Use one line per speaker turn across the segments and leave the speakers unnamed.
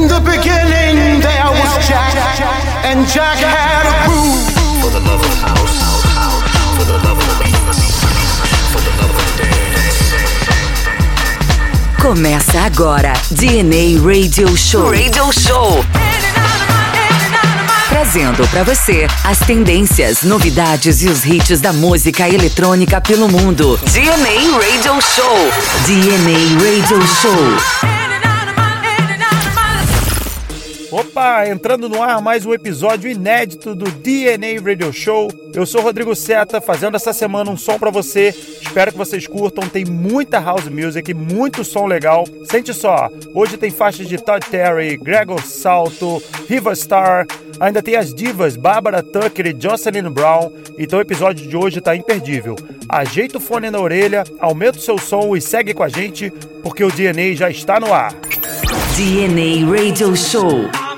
In the beginning, there was Jack, and Jack had a groove. For the love of house, for the love of the for the love of
dance. Começa agora DNA Radio Show. Radio Show. Trazendo para você as tendências, novidades e os hits da música eletrônica pelo mundo. DNA Radio Show. DNA Radio Show.
Opa, entrando no ar mais um episódio inédito do DNA Radio Show. Eu sou Rodrigo Seta, fazendo essa semana um som para você. Espero que vocês curtam. Tem muita house music, muito som legal. Sente só, hoje tem faixas de Todd Terry, Gregor Salto, Riva Star. Ainda tem as divas Barbara Tucker e Jocelyn Brown. Então o episódio de hoje tá imperdível. Ajeita o fone na orelha, aumenta o seu som e segue com a gente, porque o DNA já está no ar.
DNA Radio Show.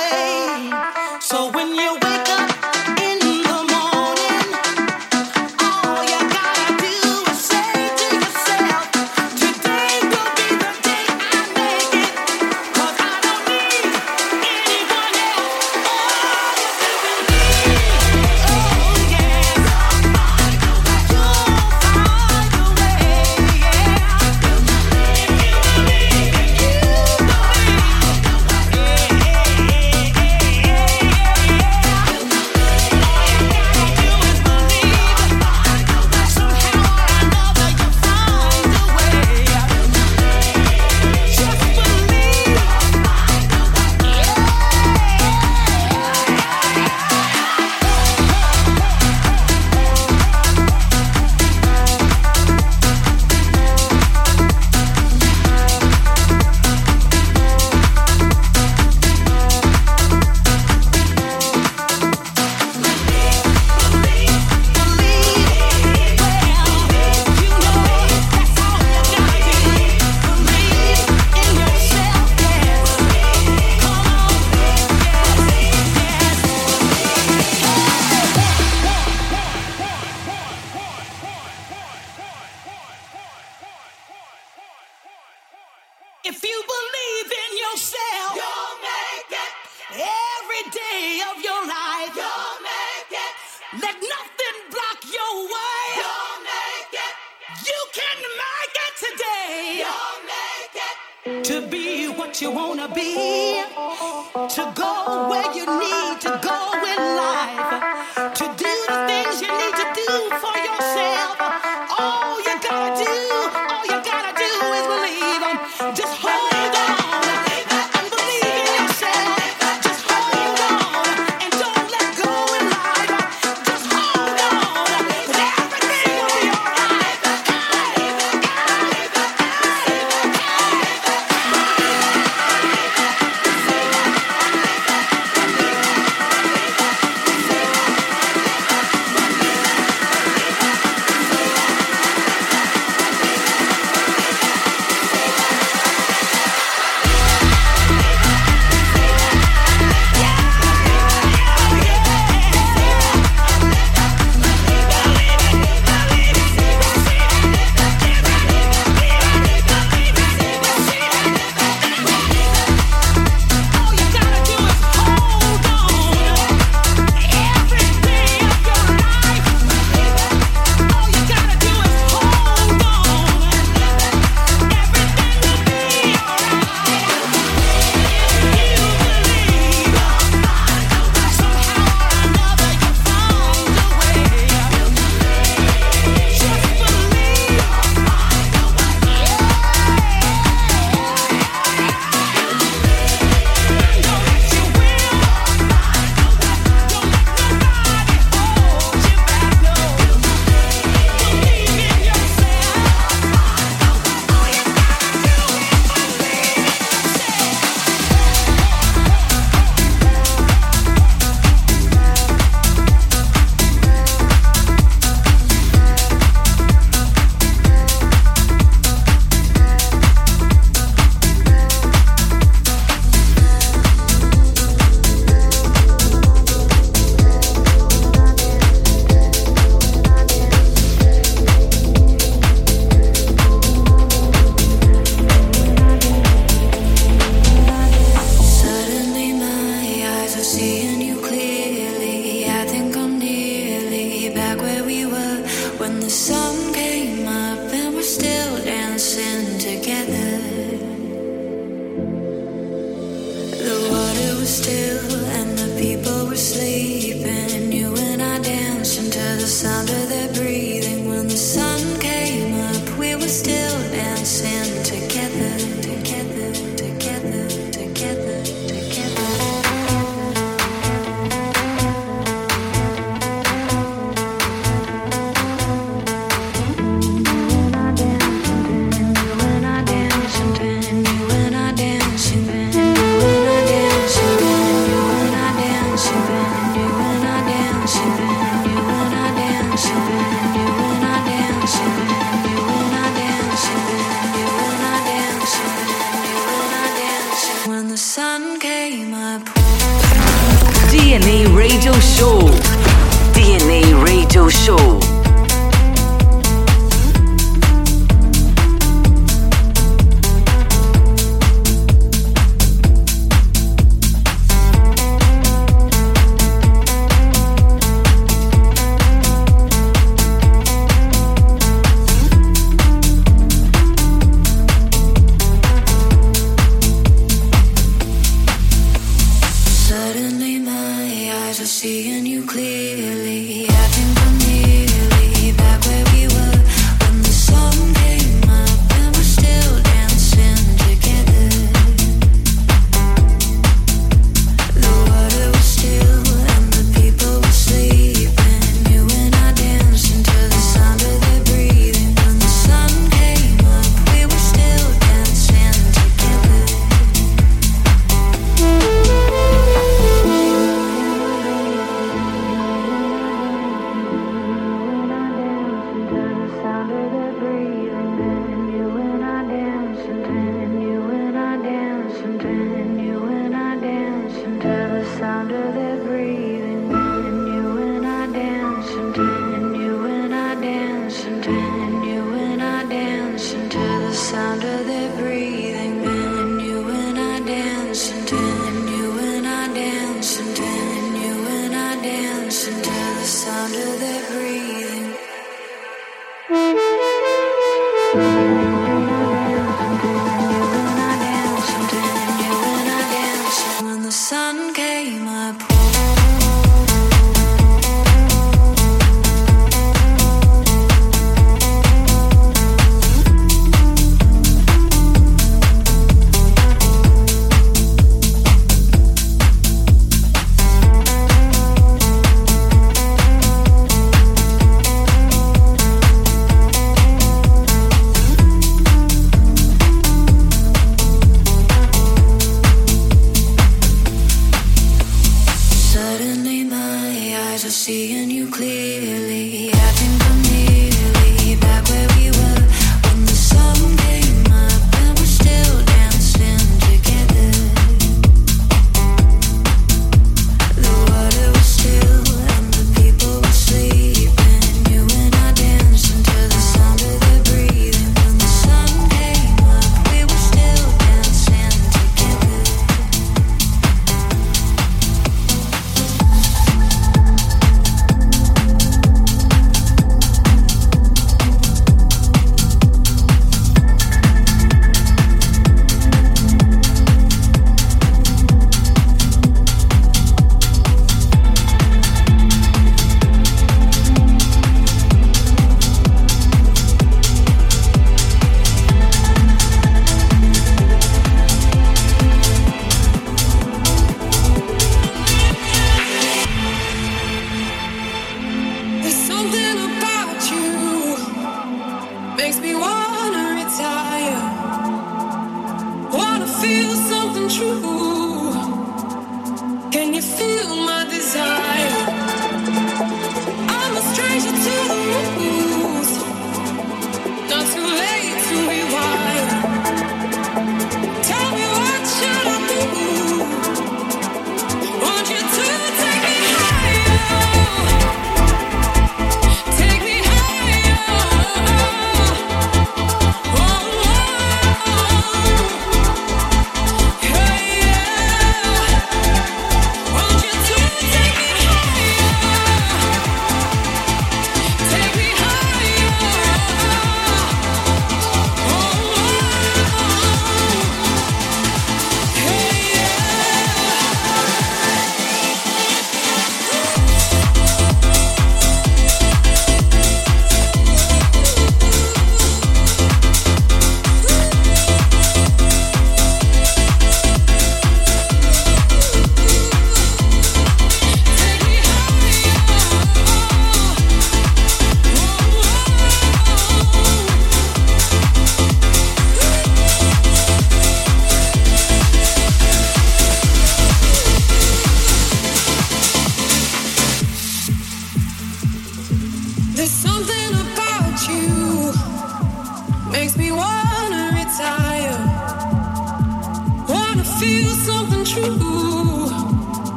away. Just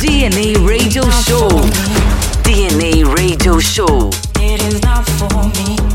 DNA Radio Show. DNA Radio Show.
It is not for me.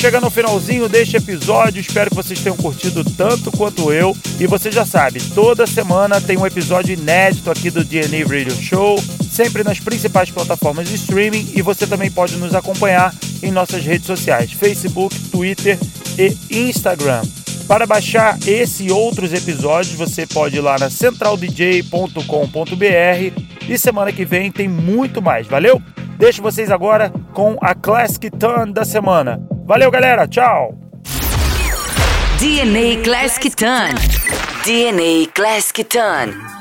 Chegando ao finalzinho deste episódio. Espero que vocês tenham curtido tanto quanto eu. E você já sabe, toda semana tem um episódio inédito aqui do DNA Radio Show, sempre nas principais plataformas de streaming. E você também pode nos acompanhar em nossas redes sociais: Facebook, Twitter e Instagram. Para baixar esse e outros episódios, você pode ir lá na centraldj.com.br e semana que vem tem muito mais, valeu? Deixo vocês agora com a Classic Turn da semana. Valeu, galera, tchau!
DNA Classic Turn. DNA Classic Turn.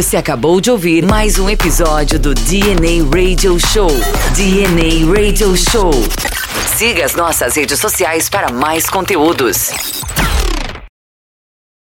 Você acabou de ouvir mais um episódio do DNA Radio Show. DNA Radio Show. Siga as nossas redes sociais para mais conteúdos.